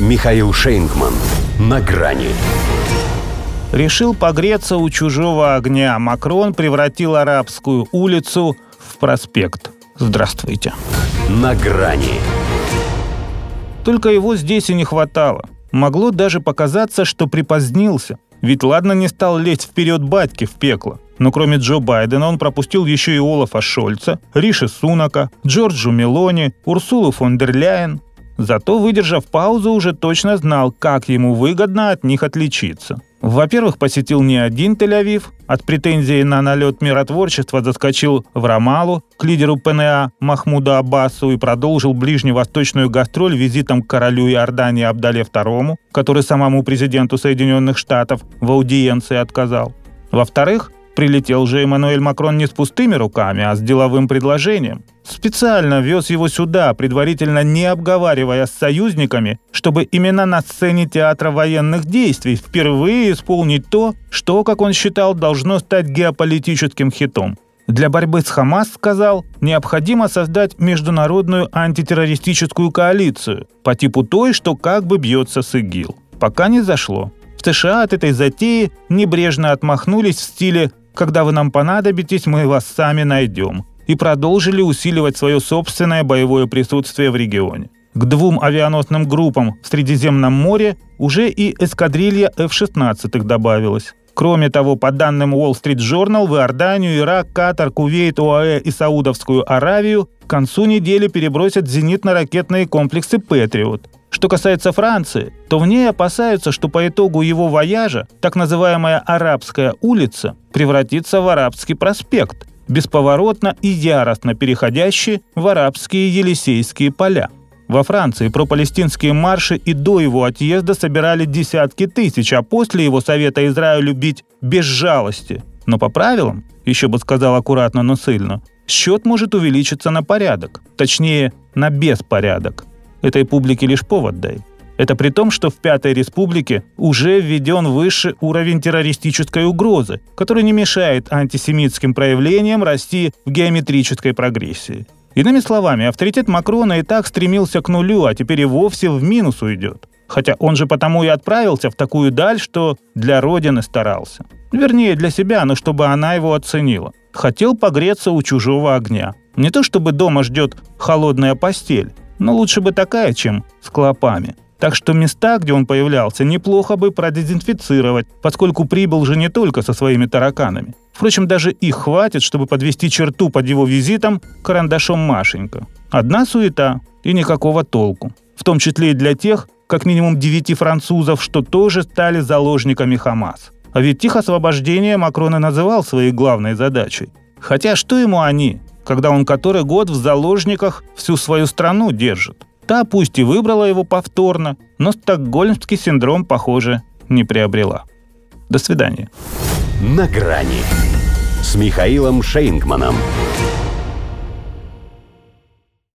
Михаил Шейнгман. На грани. Решил погреться у чужого огня. Макрон превратил арабскую улицу в проспект. Здравствуйте. На грани. Только его здесь и не хватало. Могло даже показаться, что припозднился. Ведь ладно не стал лезть вперед батьки в пекло. Но кроме Джо Байдена он пропустил еще и Олафа Шольца, Риши Сунака, Джорджу Мелони, Урсулу фон дер Ляйен. Зато, выдержав паузу, уже точно знал, как ему выгодно от них отличиться. Во-первых, посетил не один Тель-Авив, от претензий на налет миротворчества заскочил в Рамалу к лидеру ПНА Махмуду Аббасу и продолжил ближневосточную гастроль визитом к королю Иордании Абдале II, который самому президенту Соединенных Штатов в аудиенции отказал. Во-вторых, Прилетел же Эммануэль Макрон не с пустыми руками, а с деловым предложением. Специально вез его сюда, предварительно не обговаривая с союзниками, чтобы именно на сцене театра военных действий впервые исполнить то, что, как он считал, должно стать геополитическим хитом. Для борьбы с Хамас, сказал, необходимо создать международную антитеррористическую коалицию по типу той, что как бы бьется с ИГИЛ. Пока не зашло. В США от этой затеи небрежно отмахнулись в стиле когда вы нам понадобитесь, мы вас сами найдем. И продолжили усиливать свое собственное боевое присутствие в регионе. К двум авианосным группам в Средиземном море уже и эскадрилья F-16 добавилась. Кроме того, по данным Wall Street Journal, в Иорданию, Ирак, Катар, Кувейт, ОАЭ и Саудовскую Аравию к концу недели перебросят зенитно-ракетные комплексы «Патриот». Что касается Франции, то в ней опасаются, что по итогу его вояжа так называемая «Арабская улица» превратится в Арабский проспект, бесповоротно и яростно переходящий в арабские Елисейские поля. Во Франции пропалестинские марши и до его отъезда собирали десятки тысяч, а после его совета Израилю бить без жалости. Но по правилам, еще бы сказал аккуратно, но сильно, счет может увеличиться на порядок, точнее, на беспорядок – Этой публике лишь повод дай. Это при том, что в Пятой Республике уже введен высший уровень террористической угрозы, который не мешает антисемитским проявлениям расти в геометрической прогрессии. Иными словами, авторитет Макрона и так стремился к нулю, а теперь и вовсе в минус уйдет. Хотя он же потому и отправился в такую даль, что для Родины старался. Вернее, для себя, но чтобы она его оценила. Хотел погреться у чужого огня. Не то чтобы дома ждет холодная постель, но лучше бы такая, чем с клопами. Так что места, где он появлялся, неплохо бы продезинфицировать, поскольку прибыл же не только со своими тараканами. Впрочем, даже их хватит, чтобы подвести черту под его визитом карандашом Машенька. Одна суета и никакого толку. В том числе и для тех, как минимум девяти французов, что тоже стали заложниками Хамас. А ведь их освобождение Макрон и называл своей главной задачей. Хотя что ему они? Когда он который год в заложниках всю свою страну держит. Та пусть и выбрала его повторно, но стокгольмский синдром, похоже, не приобрела. До свидания. На грани с Михаилом Шейнгманом.